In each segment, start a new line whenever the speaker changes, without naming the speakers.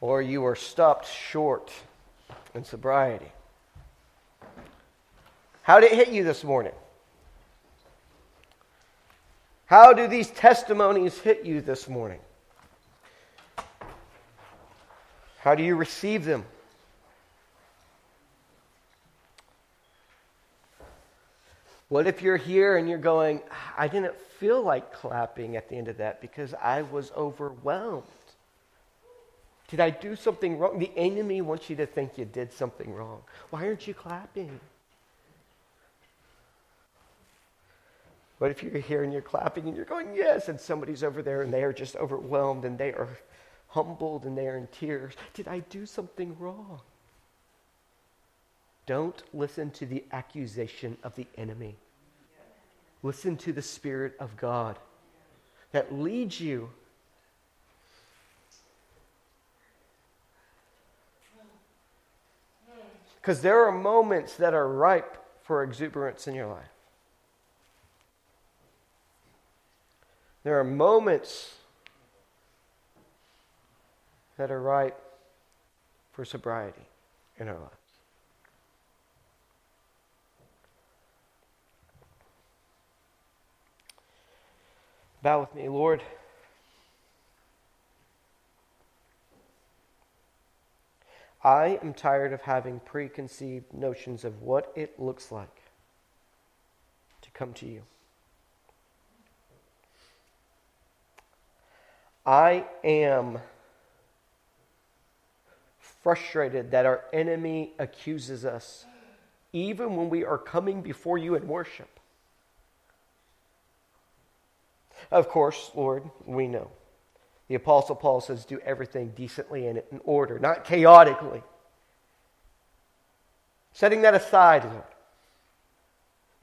or you are stopped short in sobriety. How did it hit you this morning? How do these testimonies hit you this morning? How do you receive them? What if you're here and you're going, I didn't feel like clapping at the end of that because I was overwhelmed? Did I do something wrong? The enemy wants you to think you did something wrong. Why aren't you clapping? What if you're here and you're clapping and you're going, yes, and somebody's over there and they are just overwhelmed and they are humbled and they are in tears? Did I do something wrong? Don't listen to the accusation of the enemy. Listen to the Spirit of God that leads you. Because there are moments that are ripe for exuberance in your life. There are moments that are ripe for sobriety in our lives. Bow with me, Lord. I am tired of having preconceived notions of what it looks like to come to you. I am frustrated that our enemy accuses us even when we are coming before you in worship. Of course, Lord, we know. The Apostle Paul says, do everything decently and in order, not chaotically. Setting that aside, Lord,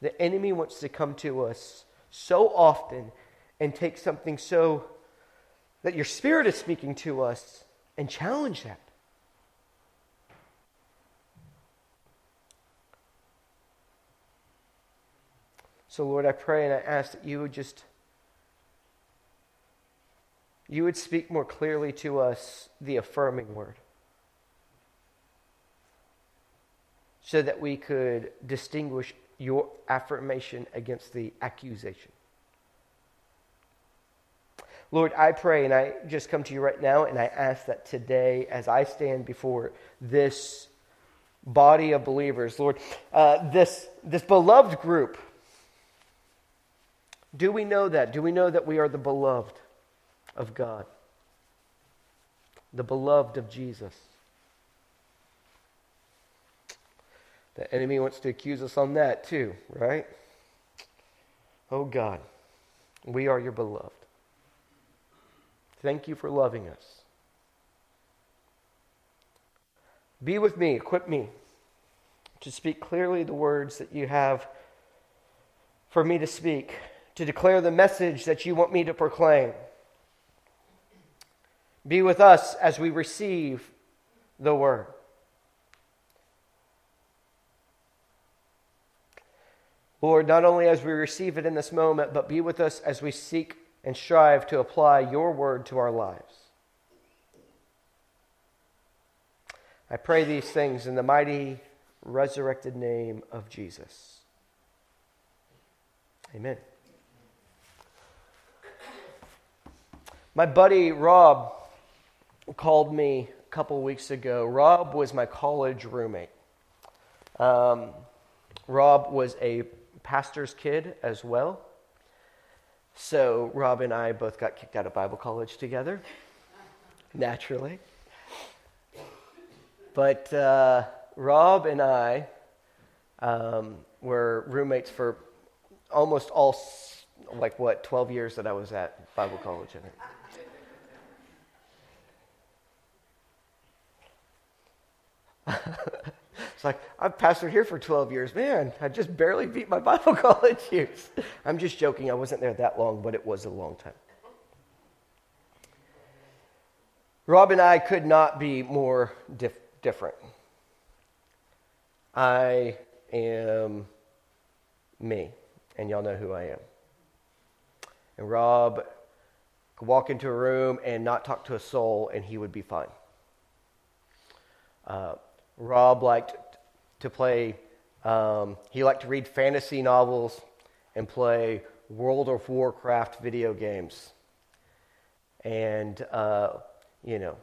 the enemy wants to come to us so often and take something so that your Spirit is speaking to us and challenge that. So, Lord, I pray and I ask that you would just you would speak more clearly to us the affirming word so that we could distinguish your affirmation against the accusation. Lord, I pray and I just come to you right now and I ask that today, as I stand before this body of believers, Lord, uh, this, this beloved group, do we know that? Do we know that we are the beloved? Of God, the beloved of Jesus. The enemy wants to accuse us on that too, right? Oh God, we are your beloved. Thank you for loving us. Be with me, equip me to speak clearly the words that you have for me to speak, to declare the message that you want me to proclaim. Be with us as we receive the word. Lord, not only as we receive it in this moment, but be with us as we seek and strive to apply your word to our lives. I pray these things in the mighty resurrected name of Jesus. Amen. My buddy Rob called me a couple weeks ago. Rob was my college roommate. Um, Rob was a pastor's kid as well. So Rob and I both got kicked out of Bible college together, naturally. But uh, Rob and I um, were roommates for almost all, like what, 12 years that I was at Bible college, I think. it's like, I've pastored here for 12 years. Man, I just barely beat my Bible college years. I'm just joking. I wasn't there that long, but it was a long time. Rob and I could not be more dif- different. I am me, and y'all know who I am. And Rob could walk into a room and not talk to a soul, and he would be fine. Uh, Rob liked to play, um, he liked to read fantasy novels and play World of Warcraft video games. And, uh, you know,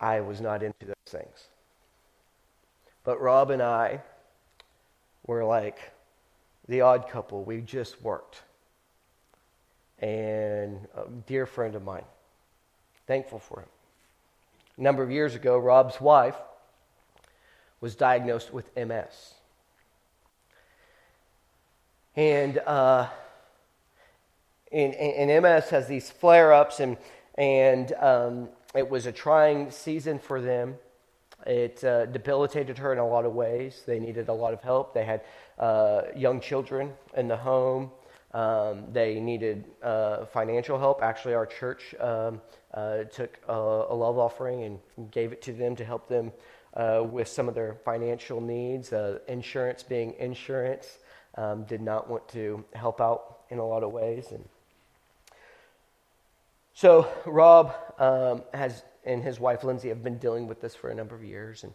I was not into those things. But Rob and I were like the odd couple. We just worked. And a dear friend of mine, thankful for him. A number of years ago, Rob's wife was diagnosed with MS. And, uh, and, and MS has these flare ups, and, and um, it was a trying season for them. It uh, debilitated her in a lot of ways. They needed a lot of help. They had uh, young children in the home. Um, they needed uh, financial help. Actually, our church um, uh, took a, a, love offering and gave it to them to help them uh, with some of their financial needs. Uh, insurance, being insurance, um, did not want to help out in a lot of ways. And so, Rob um, has and his wife Lindsay have been dealing with this for a number of years. And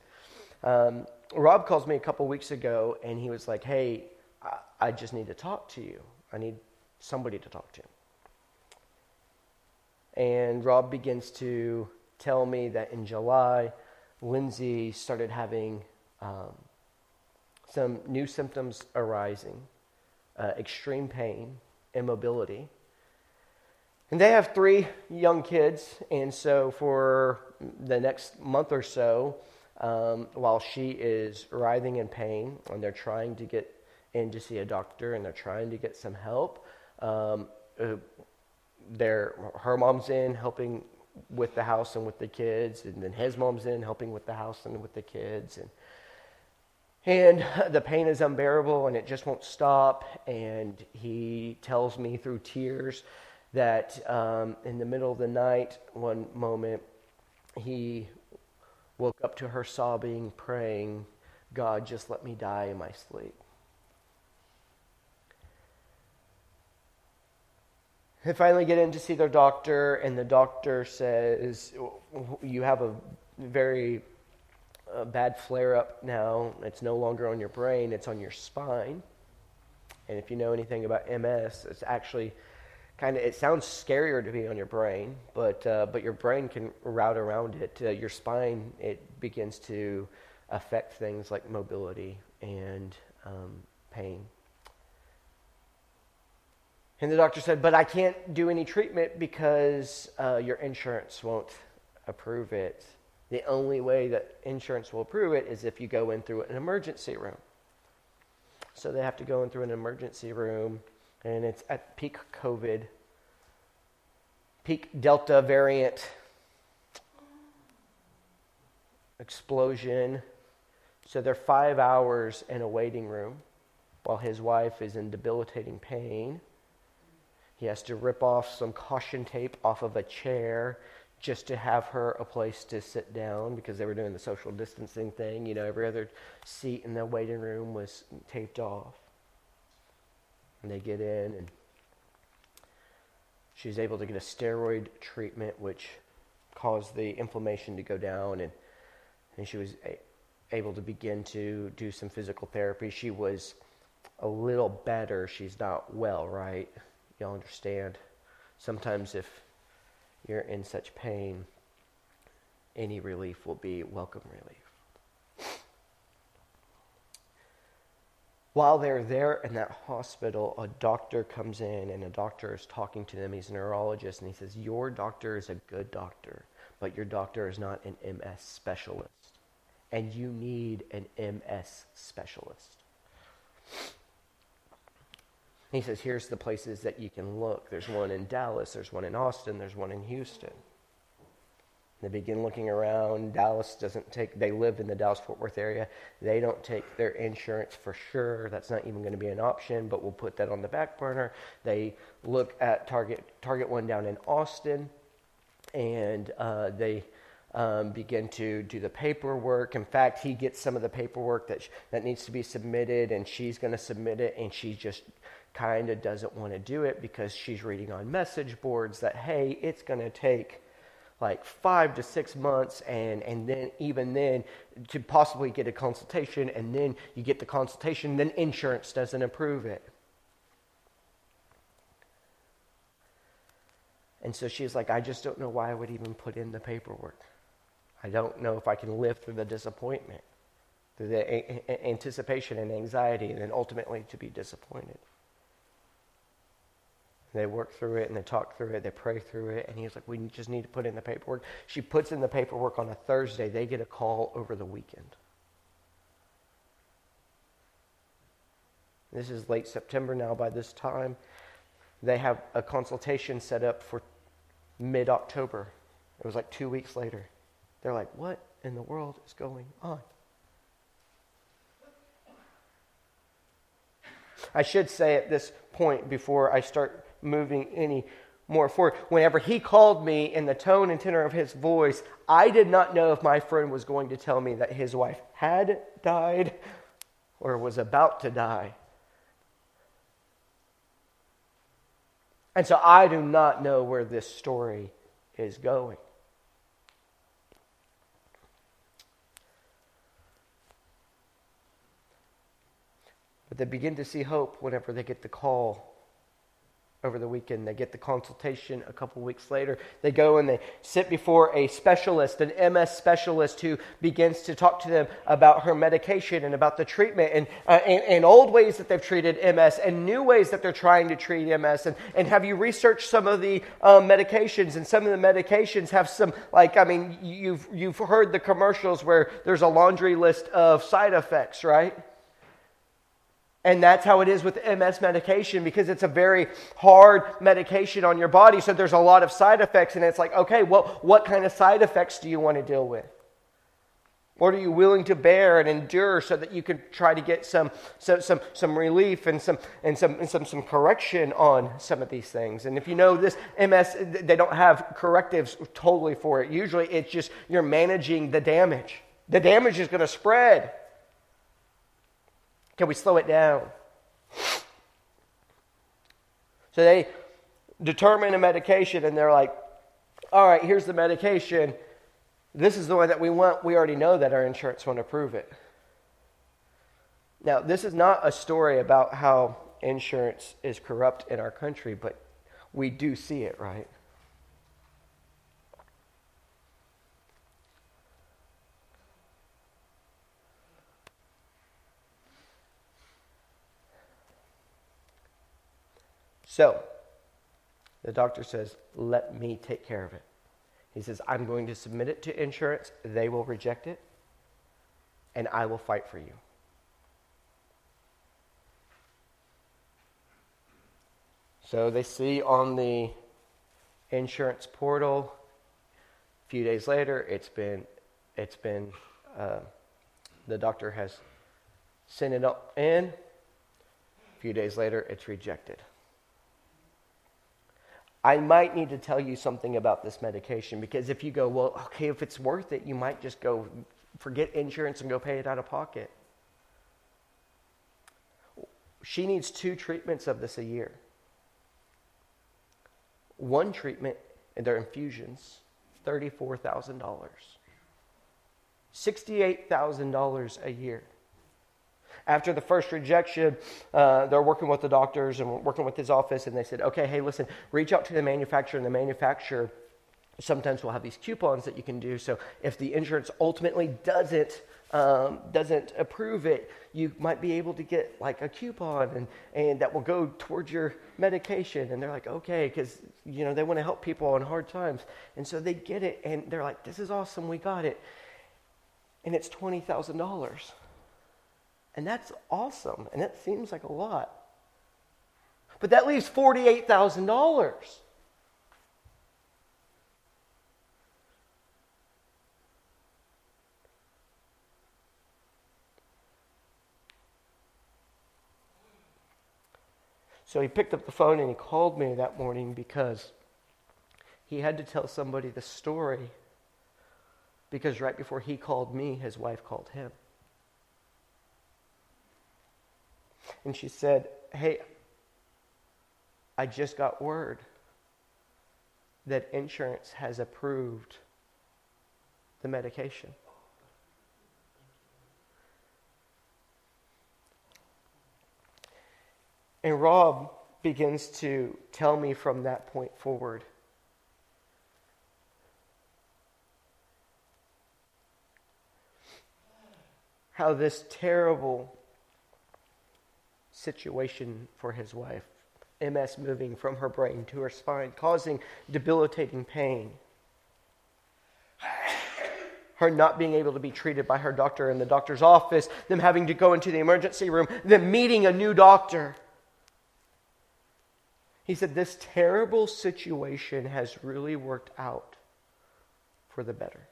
um, Rob calls me a couple weeks ago, and he was like, "Hey, I, I just need to talk to you." I need somebody to talk to. And Rob begins to tell me that in July, Lindsay started having um, some new symptoms arising uh, extreme pain, immobility. And they have three young kids, and so for the next month or so, um, while she is writhing in pain and they're trying to get in to see a doctor and they're trying to get some help. Um, uh, her mom's in helping with the house and with the kids, and then his mom's in helping with the house and with the kids, and and the pain is unbearable and it just won't stop. And he tells me through tears that um, in the middle of the night, one moment, he woke up to her sobbing, praying, God, just let me die in my sleep. They finally get in to see their doctor, and the doctor says, You have a very uh, bad flare up now. It's no longer on your brain, it's on your spine. And if you know anything about MS, it's actually kind of, it sounds scarier to be on your brain, but, uh, but your brain can route around it. Uh, your spine, it begins to affect things like mobility and um, pain. And the doctor said, But I can't do any treatment because uh, your insurance won't approve it. The only way that insurance will approve it is if you go in through an emergency room. So they have to go in through an emergency room, and it's at peak COVID, peak Delta variant explosion. So they're five hours in a waiting room while his wife is in debilitating pain. He has to rip off some caution tape off of a chair just to have her a place to sit down because they were doing the social distancing thing. You know, every other seat in the waiting room was taped off. And they get in, and she's able to get a steroid treatment, which caused the inflammation to go down, and, and she was able to begin to do some physical therapy. She was a little better. She's not well, right? Y'all understand? Sometimes if you're in such pain, any relief will be welcome relief. While they're there in that hospital, a doctor comes in and a doctor is talking to them. He's a neurologist and he says, Your doctor is a good doctor, but your doctor is not an MS specialist. And you need an MS specialist. He says, here's the places that you can look. There's one in Dallas, there's one in Austin, there's one in Houston. They begin looking around. Dallas doesn't take, they live in the Dallas Fort Worth area. They don't take their insurance for sure. That's not even going to be an option, but we'll put that on the back burner. They look at Target, Target one down in Austin, and uh, they um, begin to do the paperwork. In fact, he gets some of the paperwork that, sh- that needs to be submitted, and she's going to submit it, and she just kind of doesn't want to do it because she's reading on message boards that, hey, it's going to take like five to six months, and, and then even then to possibly get a consultation, and then you get the consultation, then insurance doesn't approve it. And so she's like, I just don't know why I would even put in the paperwork. I don't know if I can live through the disappointment, through the a- a- anticipation and anxiety, and then ultimately to be disappointed. They work through it and they talk through it, they pray through it, and he's like, We just need to put in the paperwork. She puts in the paperwork on a Thursday. They get a call over the weekend. This is late September now by this time. They have a consultation set up for mid October. It was like two weeks later. They're like, What in the world is going on? I should say at this point before I start moving any more forward. Whenever he called me in the tone and tenor of his voice, I did not know if my friend was going to tell me that his wife had died or was about to die. And so I do not know where this story is going. But they begin to see hope whenever they get the call over the weekend. They get the consultation a couple weeks later. They go and they sit before a specialist, an MS specialist, who begins to talk to them about her medication and about the treatment and, uh, and, and, old ways that they've treated MS and new ways that they're trying to treat MS. And, and have you researched some of the um, medications? And some of the medications have some, like, I mean, you've, you've heard the commercials where there's a laundry list of side effects, right? And that's how it is with MS medication because it's a very hard medication on your body. So there's a lot of side effects. And it's like, okay, well, what kind of side effects do you want to deal with? What are you willing to bear and endure so that you can try to get some, some, some, some relief and, some, and, some, and some, some correction on some of these things? And if you know this MS, they don't have correctives totally for it. Usually it's just you're managing the damage. The damage is going to spread. Can we slow it down? So they determine a medication and they're like, all right, here's the medication. This is the one that we want. We already know that our insurance won't approve it. Now, this is not a story about how insurance is corrupt in our country, but we do see it, right? So, the doctor says, Let me take care of it. He says, I'm going to submit it to insurance. They will reject it, and I will fight for you. So they see on the insurance portal. A few days later, it's been, it's been, uh, the doctor has sent it in. A few days later, it's rejected. I might need to tell you something about this medication because if you go, well, okay, if it's worth it, you might just go forget insurance and go pay it out of pocket. She needs two treatments of this a year. One treatment, and their infusions, $34,000. $68,000 a year. After the first rejection, uh, they're working with the doctors and working with his office, and they said, okay, hey, listen, reach out to the manufacturer, and the manufacturer sometimes will have these coupons that you can do. So if the insurance ultimately doesn't um, doesn't approve it, you might be able to get like a coupon and, and that will go towards your medication. And they're like, okay, because you know they want to help people in hard times, and so they get it, and they're like, this is awesome, we got it, and it's twenty thousand dollars. And that's awesome. And that seems like a lot. But that leaves $48,000. So he picked up the phone and he called me that morning because he had to tell somebody the story. Because right before he called me, his wife called him. And she said, Hey, I just got word that insurance has approved the medication. And Rob begins to tell me from that point forward how this terrible situation for his wife, MS moving from her brain to her spine, causing debilitating pain, her not being able to be treated by her doctor in the doctor's office, them having to go into the emergency room, them meeting a new doctor. He said, This terrible situation has really worked out for the better.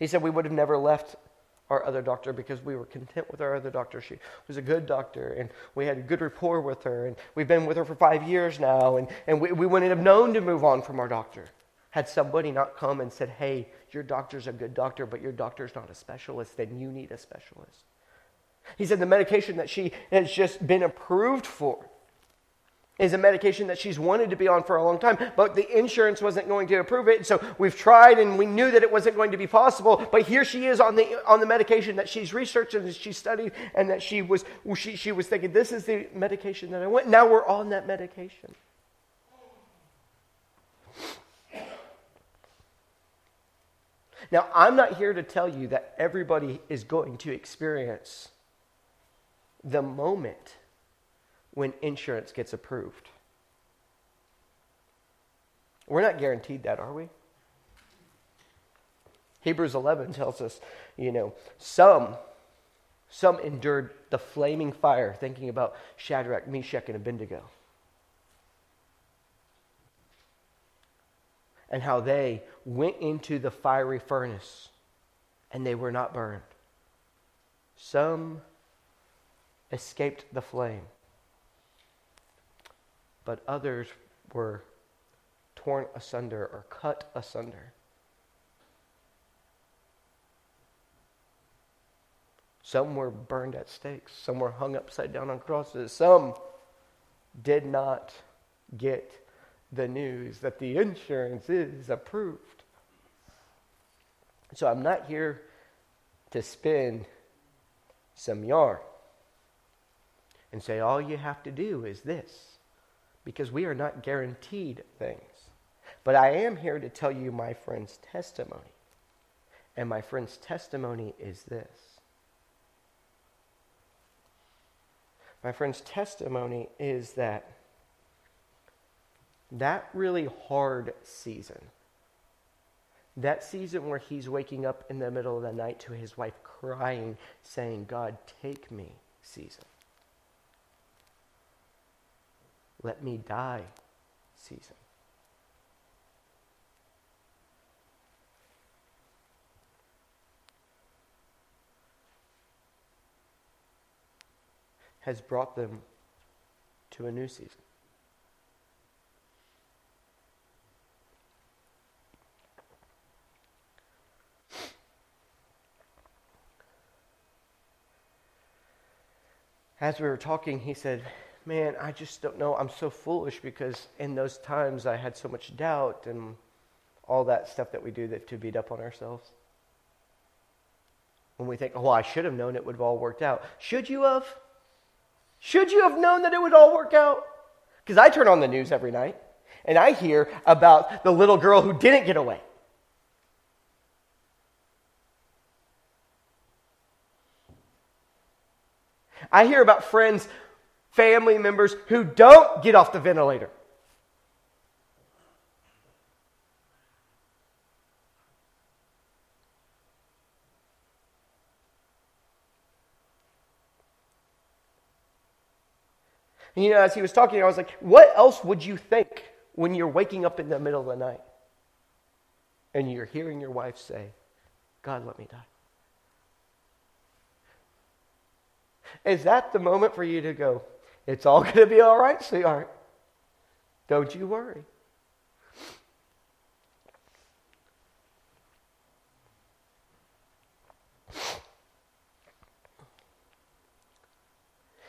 He said we would have never left our other doctor because we were content with our other doctor. She was a good doctor, and we had a good rapport with her, and we've been with her for five years now, and, and we, we wouldn't have known to move on from our doctor had somebody not come and said, Hey, your doctor's a good doctor, but your doctor's not a specialist, then you need a specialist. He said the medication that she has just been approved for is a medication that she's wanted to be on for a long time, but the insurance wasn't going to approve it. So we've tried and we knew that it wasn't going to be possible, but here she is on the, on the medication that she's researched and she studied and that she was, she, she was thinking, this is the medication that I want. Now we're on that medication. Now, I'm not here to tell you that everybody is going to experience the moment when insurance gets approved. We're not guaranteed that, are we? Hebrews 11 tells us, you know, some some endured the flaming fire thinking about Shadrach, Meshach and Abednego. And how they went into the fiery furnace and they were not burned. Some escaped the flame but others were torn asunder or cut asunder. Some were burned at stakes. Some were hung upside down on crosses. Some did not get the news that the insurance is approved. So I'm not here to spin some yarn and say all you have to do is this because we are not guaranteed things. But I am here to tell you my friend's testimony. And my friend's testimony is this. My friend's testimony is that that really hard season, that season where he's waking up in the middle of the night to his wife crying, saying, God, take me season let me die season. Has brought them to a new season. As we were talking, he said, man, I just don't know. I'm so foolish because in those times I had so much doubt and all that stuff that we do that to beat up on ourselves. When we think, oh, I should have known it would have all worked out. Should you have? Should you have known that it would all work out? Because I turn on the news every night and I hear about the little girl who didn't get away. I hear about friends family members who don't get off the ventilator. You know, as he was talking, I was like, what else would you think when you're waking up in the middle of the night and you're hearing your wife say, God, let me die? Is that the moment for you to go, it's all going to be all right, sweetheart. Don't you worry.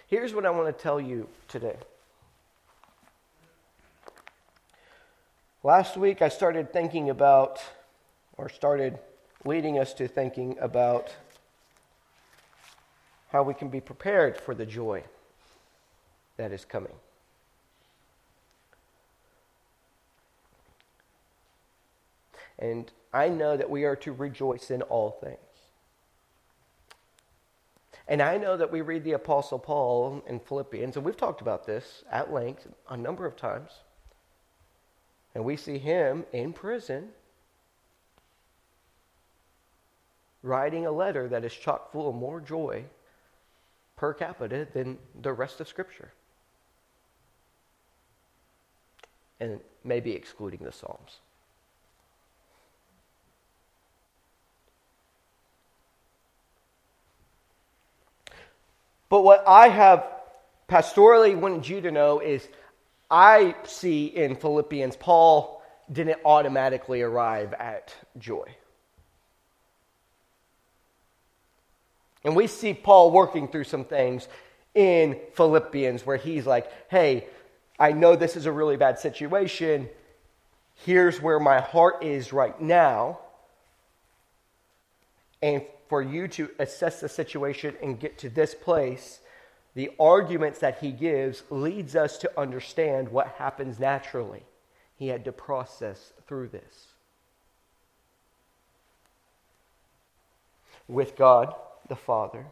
Here's what I want to tell you today. Last week, I started thinking about, or started leading us to thinking about how we can be prepared for the joy that is coming. And I know that we are to rejoice in all things. And I know that we read the Apostle Paul in Philippians, and we've talked about this at length a number of times. And we see him in prison writing a letter that is chock full of more joy per capita than the rest of Scripture. And maybe excluding the Psalms. But what I have pastorally wanted you to know is I see in Philippians, Paul didn't automatically arrive at joy. And we see Paul working through some things in Philippians where he's like, hey, I know this is a really bad situation. Here's where my heart is right now. And for you to assess the situation and get to this place, the arguments that he gives leads us to understand what happens naturally. He had to process through this. With God the Father,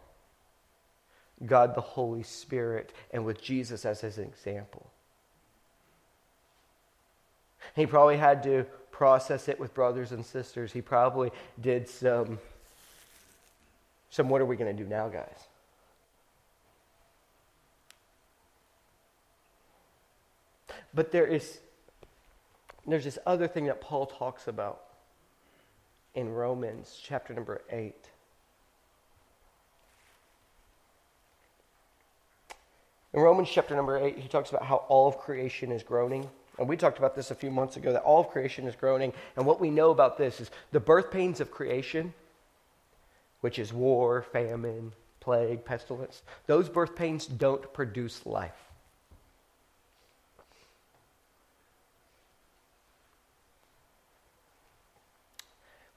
God the Holy Spirit, and with Jesus as his example. He probably had to process it with brothers and sisters. He probably did some so, what are we going to do now, guys? But there is there's this other thing that Paul talks about in Romans chapter number 8. In Romans chapter number 8, he talks about how all of creation is groaning. And we talked about this a few months ago that all of creation is groaning. And what we know about this is the birth pains of creation which is war, famine, plague, pestilence, those birth pains don't produce life.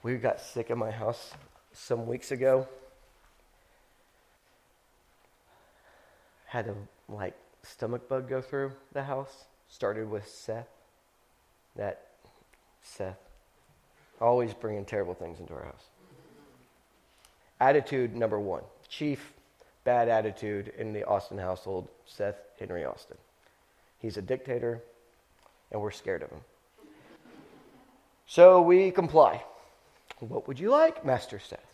We got sick in my house some weeks ago. Had a like stomach bug go through the house. Started with Seth. That Seth always bringing terrible things into our house. Attitude number one chief bad attitude in the Austin household Seth Henry Austin. He's a dictator, and we're scared of him. So we comply. What would you like, Master Seth?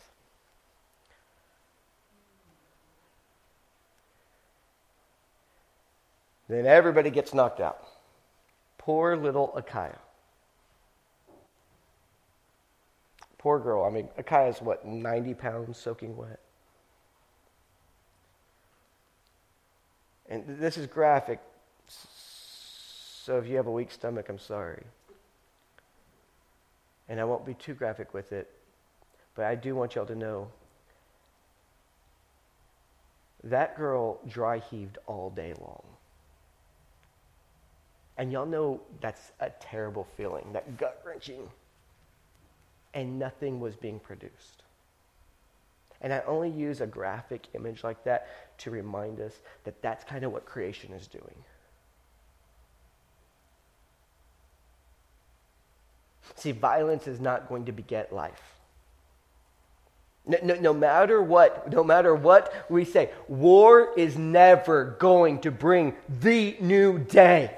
Then everybody gets knocked out. Poor little Akaya. Poor girl. I mean, Akaya's what, 90 pounds soaking wet? And this is graphic, so if you have a weak stomach, I'm sorry. And I won't be too graphic with it, but I do want y'all to know that girl dry heaved all day long. And y'all know that's a terrible feeling, that gut wrenching and nothing was being produced. And I only use a graphic image like that to remind us that that's kind of what creation is doing. See, violence is not going to beget life. No, no, no, matter what, no matter what we say, war is never going to bring the new day.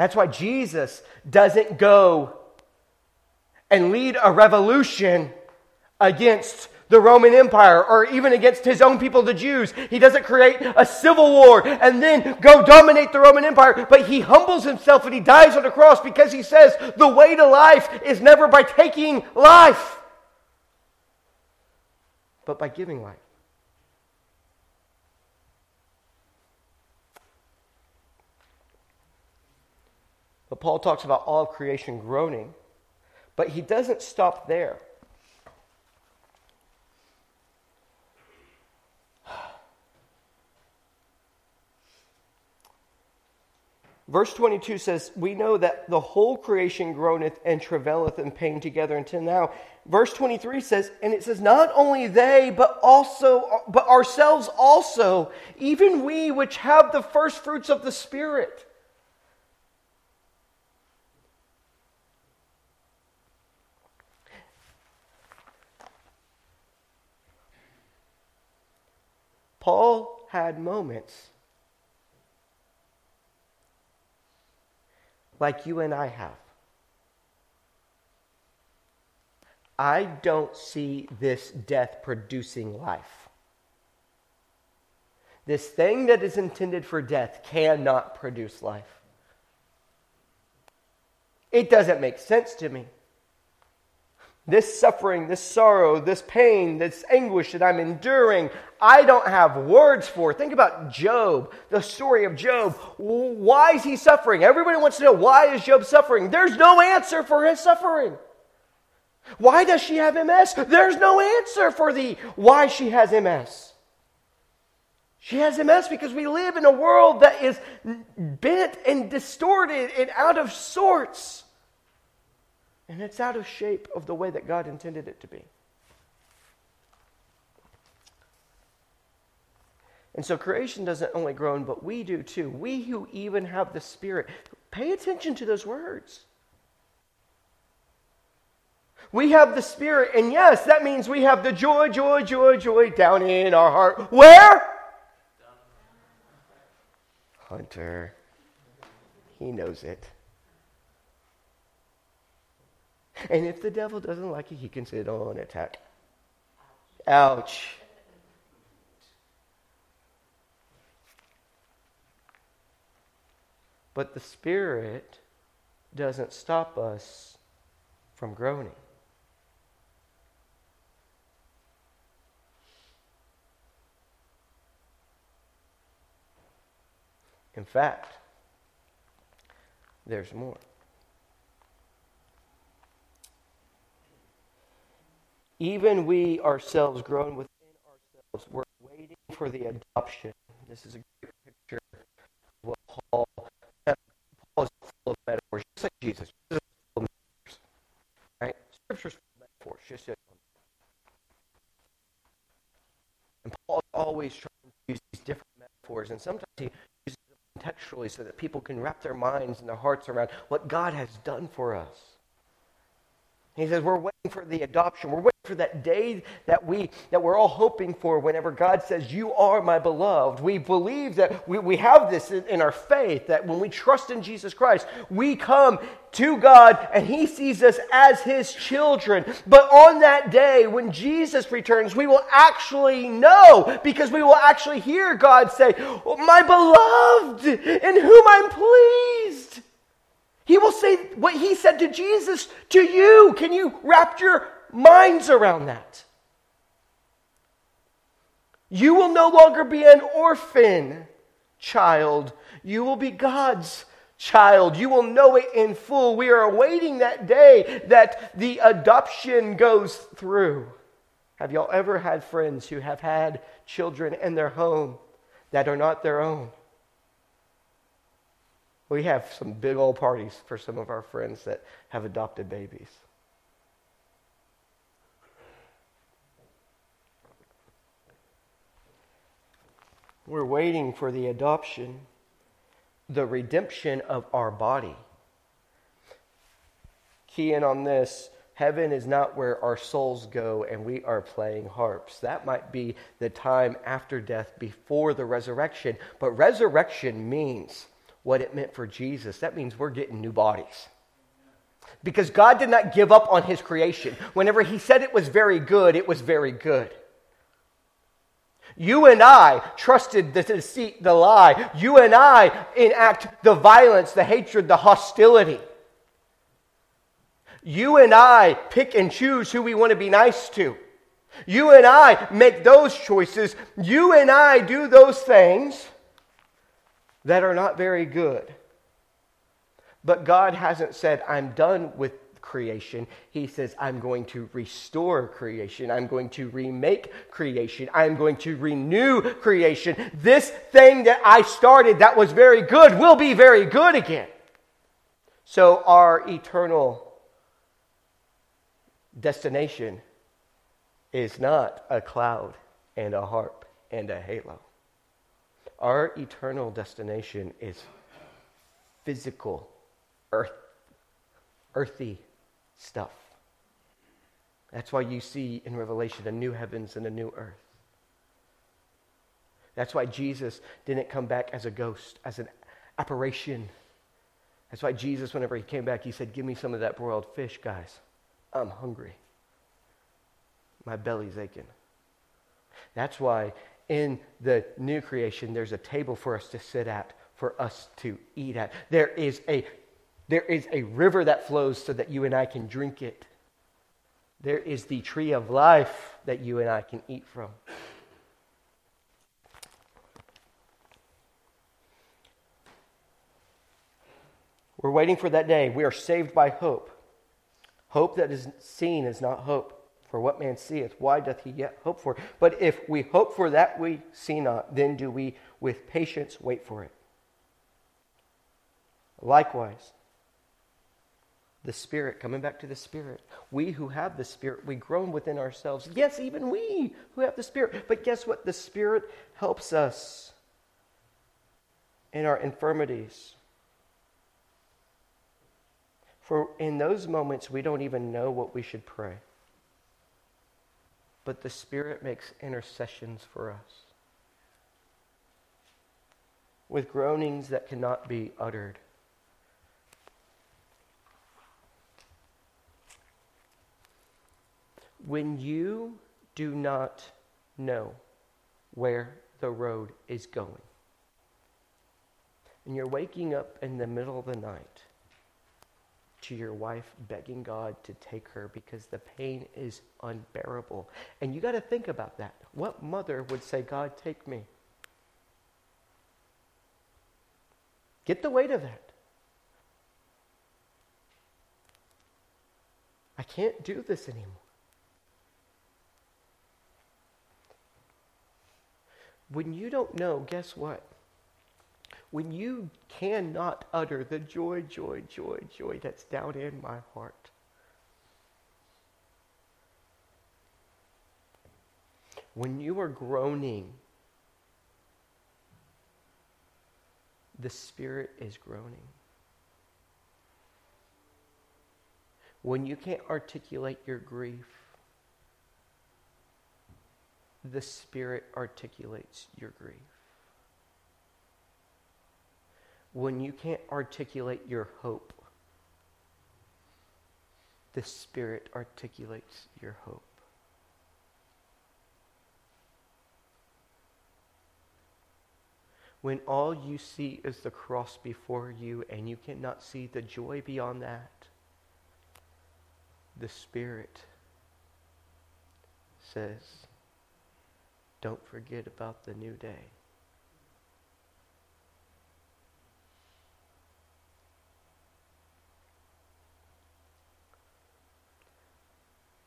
That's why Jesus doesn't go and lead a revolution against the Roman Empire or even against his own people, the Jews. He doesn't create a civil war and then go dominate the Roman Empire, but he humbles himself and he dies on the cross because he says the way to life is never by taking life, but by giving life. But Paul talks about all of creation groaning. But he doesn't stop there. Verse 22 says, We know that the whole creation groaneth and travaileth in pain together until now. Verse 23 says, and it says, Not only they, but also, but ourselves also, even we which have the first fruits of the Spirit. Paul had moments like you and I have. I don't see this death producing life. This thing that is intended for death cannot produce life. It doesn't make sense to me. This suffering, this sorrow, this pain, this anguish that I'm enduring, I don't have words for. Think about Job, the story of Job. Why is he suffering? Everybody wants to know why is Job suffering? There's no answer for his suffering. Why does she have MS? There's no answer for the why she has MS. She has MS because we live in a world that is bent and distorted and out of sorts. And it's out of shape of the way that God intended it to be. And so creation doesn't only groan, but we do too. We who even have the Spirit. Pay attention to those words. We have the Spirit, and yes, that means we have the joy, joy, joy, joy down in our heart. Where? Hunter. He knows it. And if the devil doesn't like it, he can sit on attack. Ouch. But the Spirit doesn't stop us from groaning. In fact, there's more. Even we ourselves groan within ourselves. We're waiting for the adoption. This is a great picture of what Paul, Paul is full of metaphors, just like Jesus. Jesus full of metaphors. Right? Scripture's full of metaphors, just like And Paul is always trying to use these different metaphors, and sometimes he uses them contextually so that people can wrap their minds and their hearts around what God has done for us. He says, We're waiting for the adoption. We're waiting for that day that, we, that we're all hoping for whenever God says, You are my beloved. We believe that we, we have this in, in our faith, that when we trust in Jesus Christ, we come to God and He sees us as His children. But on that day, when Jesus returns, we will actually know because we will actually hear God say, oh, My beloved, in whom I'm pleased. He will say what he said to Jesus to you. Can you wrap your minds around that? You will no longer be an orphan child. You will be God's child. You will know it in full. We are awaiting that day that the adoption goes through. Have y'all ever had friends who have had children in their home that are not their own? We have some big old parties for some of our friends that have adopted babies. We're waiting for the adoption, the redemption of our body. Key in on this heaven is not where our souls go and we are playing harps. That might be the time after death, before the resurrection. But resurrection means what it meant for Jesus, that means we're getting new bodies. Because God did not give up on his creation. Whenever he said it was very good, it was very good. You and I trusted the deceit, the lie. You and I enact the violence, the hatred, the hostility. You and I pick and choose who we want to be nice to. You and I make those choices. You and I do those things that are not very good. But God hasn't said, I'm done with creation. He says, I'm going to restore creation. I'm going to remake creation. I'm going to renew creation. This thing that I started that was very good will be very good again. So, our eternal destination is not a cloud and a harp and a halo. Our eternal destination is physical, earth, earthy stuff. That's why you see in Revelation a new heavens and a new earth. That's why Jesus didn't come back as a ghost, as an apparition. That's why Jesus, whenever he came back, he said, Give me some of that broiled fish, guys. I'm hungry. My belly's aching. That's why in the new creation, there's a table for us to sit at, for us to eat at. There is a, there is a river that flows so that you and I can drink it. There is the tree of life that you and I can eat from. We're waiting for that day. We are saved by hope. Hope that is seen is not hope. For what man seeth, why doth he yet hope for? But if we hope for that we see not, then do we with patience wait for it. Likewise, the Spirit, coming back to the Spirit, we who have the Spirit, we groan within ourselves. Yes, even we who have the Spirit. But guess what? The Spirit helps us in our infirmities. For in those moments, we don't even know what we should pray but the Spirit makes intercessions for us with groanings that cannot be uttered. When you do not know where the road is going, and you're waking up in the middle of the night, to your wife begging God to take her because the pain is unbearable. And you got to think about that. What mother would say, God, take me? Get the weight of that. I can't do this anymore. When you don't know, guess what? When you cannot utter the joy, joy, joy, joy that's down in my heart. When you are groaning, the Spirit is groaning. When you can't articulate your grief, the Spirit articulates your grief. When you can't articulate your hope, the Spirit articulates your hope. When all you see is the cross before you and you cannot see the joy beyond that, the Spirit says, Don't forget about the new day.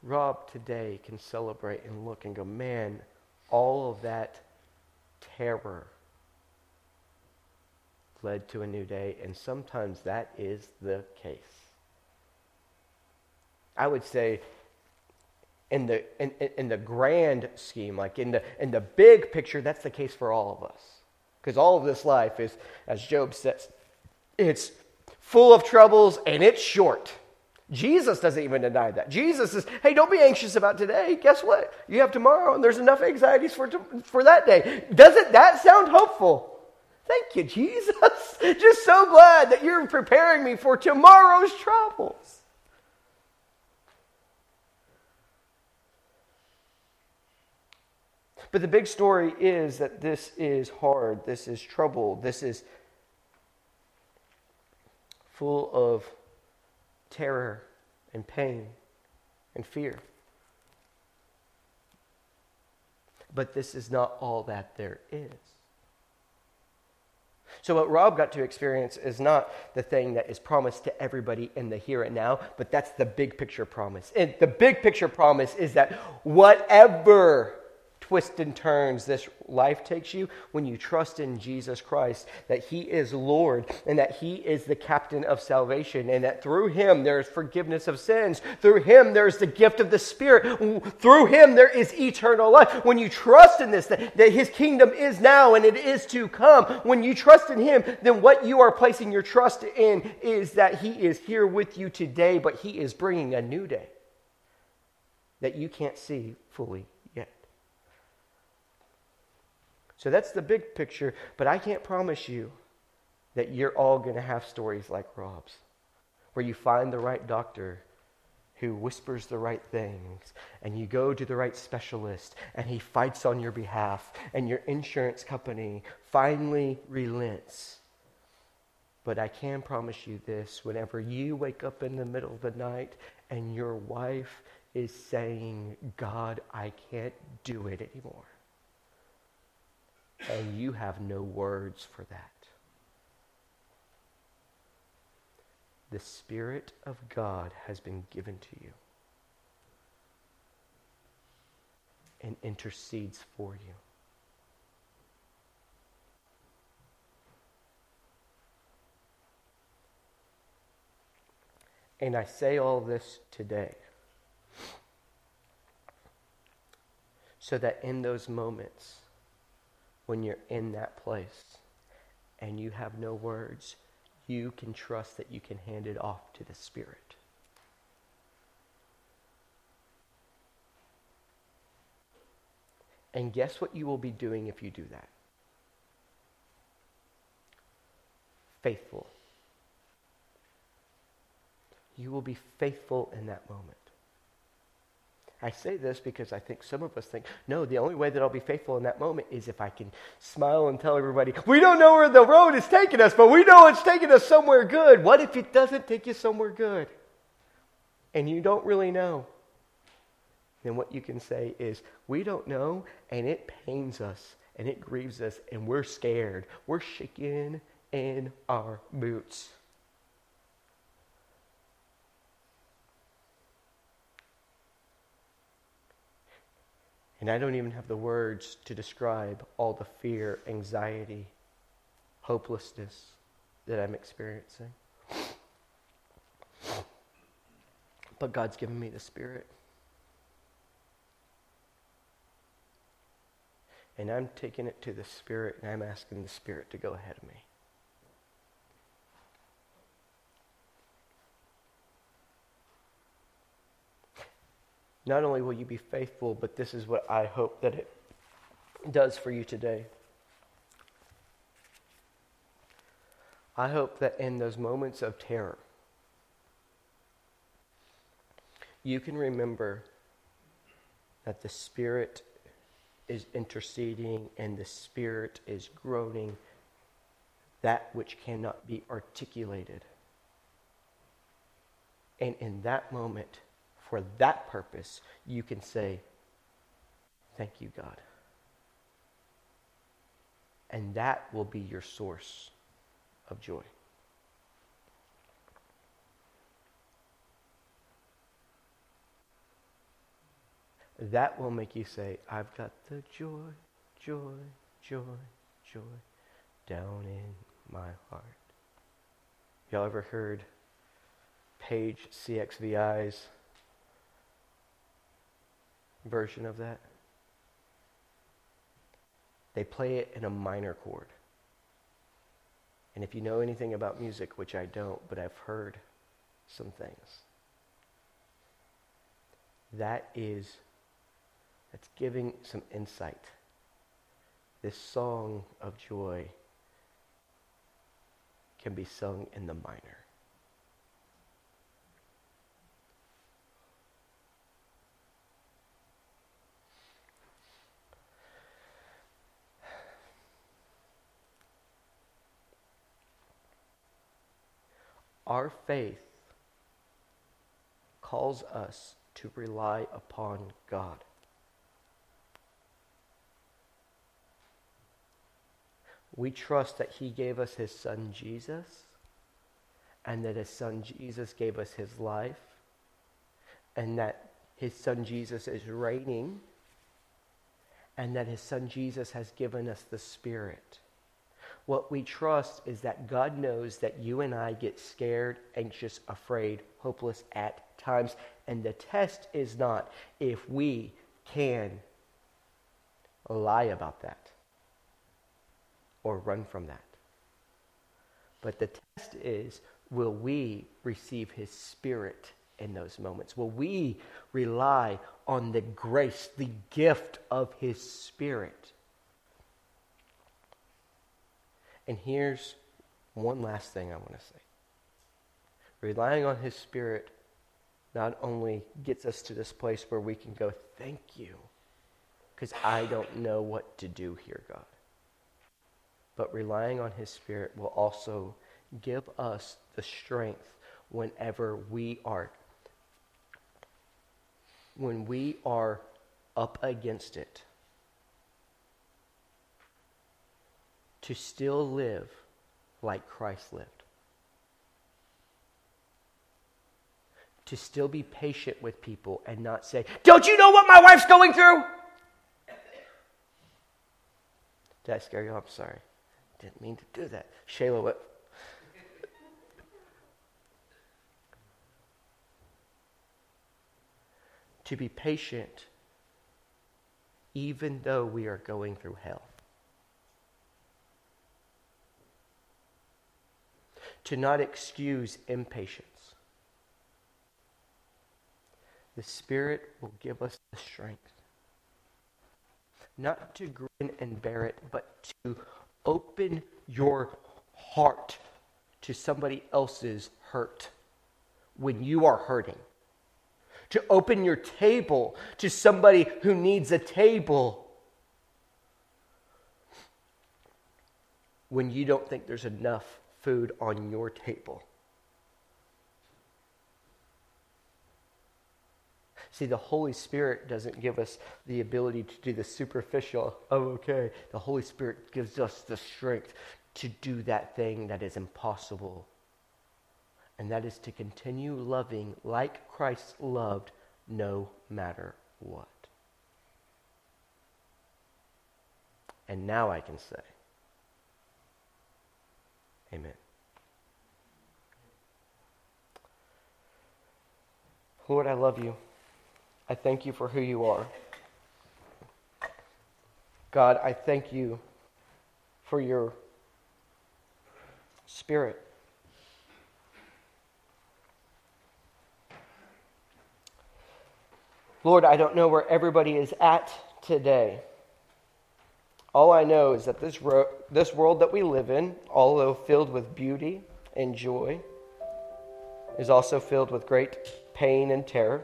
Rob today can celebrate and look and go, man, all of that terror led to a new day, and sometimes that is the case. I would say, in the, in, in the grand scheme, like in the, in the big picture, that's the case for all of us. Because all of this life is, as Job says, it's full of troubles and it's short. Jesus doesn't even deny that. Jesus says, hey, don't be anxious about today. Guess what? You have tomorrow, and there's enough anxieties for, for that day. Doesn't that sound hopeful? Thank you, Jesus. Just so glad that you're preparing me for tomorrow's troubles. But the big story is that this is hard, this is trouble, this is full of terror and pain and fear. But this is not all that there is. So, what Rob got to experience is not the thing that is promised to everybody in the here and now, but that's the big picture promise. And the big picture promise is that whatever twists and turns this life takes you when you trust in Jesus Christ, that He is Lord and that He is the captain of salvation, and that through Him there is forgiveness of sins. Through Him there is the gift of the Spirit. Through Him there is eternal life. When you trust in this, that, that His kingdom is now and it is to come, when you trust in Him, then what you are placing your trust in is that He is here with you today, but He is bringing a new day that you can't see fully So that's the big picture, but I can't promise you that you're all going to have stories like Rob's, where you find the right doctor who whispers the right things, and you go to the right specialist, and he fights on your behalf, and your insurance company finally relents. But I can promise you this whenever you wake up in the middle of the night and your wife is saying, God, I can't do it anymore and you have no words for that. The Spirit of God has been given to you and intercedes for you. And I say all this today so that in those moments, when you're in that place and you have no words, you can trust that you can hand it off to the Spirit. And guess what you will be doing if you do that? Faithful. You will be faithful in that moment. I say this because I think some of us think, no, the only way that I'll be faithful in that moment is if I can smile and tell everybody, we don't know where the road is taking us, but we know it's taking us somewhere good. What if it doesn't take you somewhere good? And you don't really know. Then what you can say is, we don't know, and it pains us, and it grieves us, and we're scared. We're shaking in our boots. And I don't even have the words to describe all the fear, anxiety, hopelessness that I'm experiencing. But God's given me the Spirit. And I'm taking it to the Spirit and I'm asking the Spirit to go ahead of me. Not only will you be faithful, but this is what I hope that it does for you today. I hope that in those moments of terror, you can remember that the Spirit is interceding and the Spirit is groaning that which cannot be articulated. And in that moment, for that purpose, you can say, Thank you, God. And that will be your source of joy. That will make you say, I've got the joy, joy, joy, joy down in my heart. Y'all ever heard Page CXVI's version of that. They play it in a minor chord. And if you know anything about music, which I don't, but I've heard some things, that is, that's giving some insight. This song of joy can be sung in the minor. Our faith calls us to rely upon God. we trust that He gave us His Son Jesus, and that His Son Jesus gave us His life, and that His Son Jesus is reigning, and that His Son Jesus has given us the Spirit. What we trust is that God knows that you and I get scared, anxious, afraid, hopeless at times. And the test is not if we can lie about that or run from that. But the test is will we receive His Spirit in those moments? Will we rely on the grace, the gift of His Spirit? And here's one last thing I want to say. Relying on His Spirit not only gets us to this place where we can go, Thank you, because I don't know what to do here, God. But relying on His Spirit will also give us the strength whenever we are when we are up against it to still live like Christ lived. To still be patient with people and not say, Don't you know what my wife's going through? Did I scare you? I'm sorry. Didn't mean to do that. Shayla, what? to be patient even though we are going through hell. To not excuse impatience. The Spirit will give us the strength. Not to grin and bear it, but to open your heart to somebody else's hurt when you are hurting. To open your table to somebody who needs a table when you don't think there's enough food on your table. See, the Holy Spirit doesn't give us the ability to do the superficial, oh, okay. The Holy Spirit gives us the strength to do that thing that is impossible. And that is to continue loving like Christ loved no matter what. And now I can say, Amen. Lord, I love you. I thank you for who you are. God, I thank you for your spirit. Lord, I don't know where everybody is at today. All I know is that this, ro- this world that we live in, although filled with beauty and joy, is also filled with great pain and terror.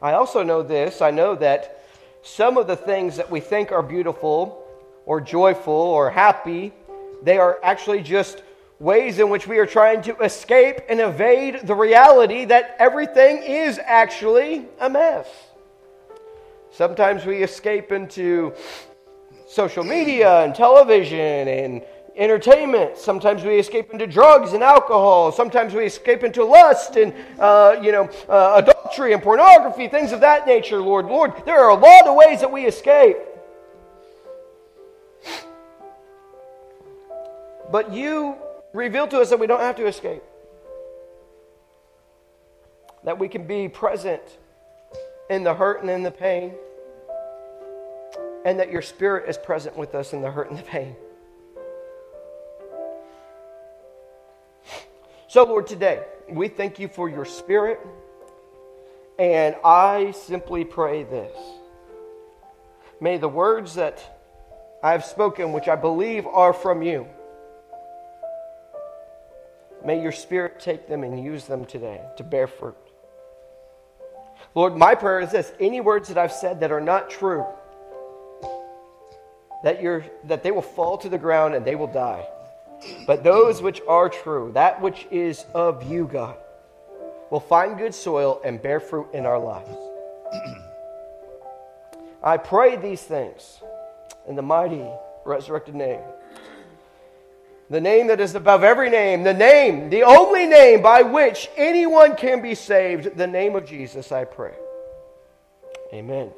I also know this I know that some of the things that we think are beautiful or joyful or happy, they are actually just ways in which we are trying to escape and evade the reality that everything is actually a mess. Sometimes we escape into social media and television and entertainment. Sometimes we escape into drugs and alcohol. Sometimes we escape into lust and, uh, you know, uh, adultery and pornography, things of that nature, Lord. Lord, there are a lot of ways that we escape. But you reveal to us that we don't have to escape, that we can be present in the hurt and in the pain, and that your spirit is present with us in the hurt and the pain. So, Lord, today, we thank you for your spirit. And I simply pray this. May the words that I have spoken, which I believe are from you, may your spirit take them and use them today to bear fruit. Lord, my prayer is this any words that I've said that are not true, that, you're, that they will fall to the ground and they will die. But those which are true, that which is of you, God, will find good soil and bear fruit in our lives. I pray these things in the mighty resurrected name the name that is above every name, the name, the only name by which anyone can be saved, the name of Jesus, I pray. Amen.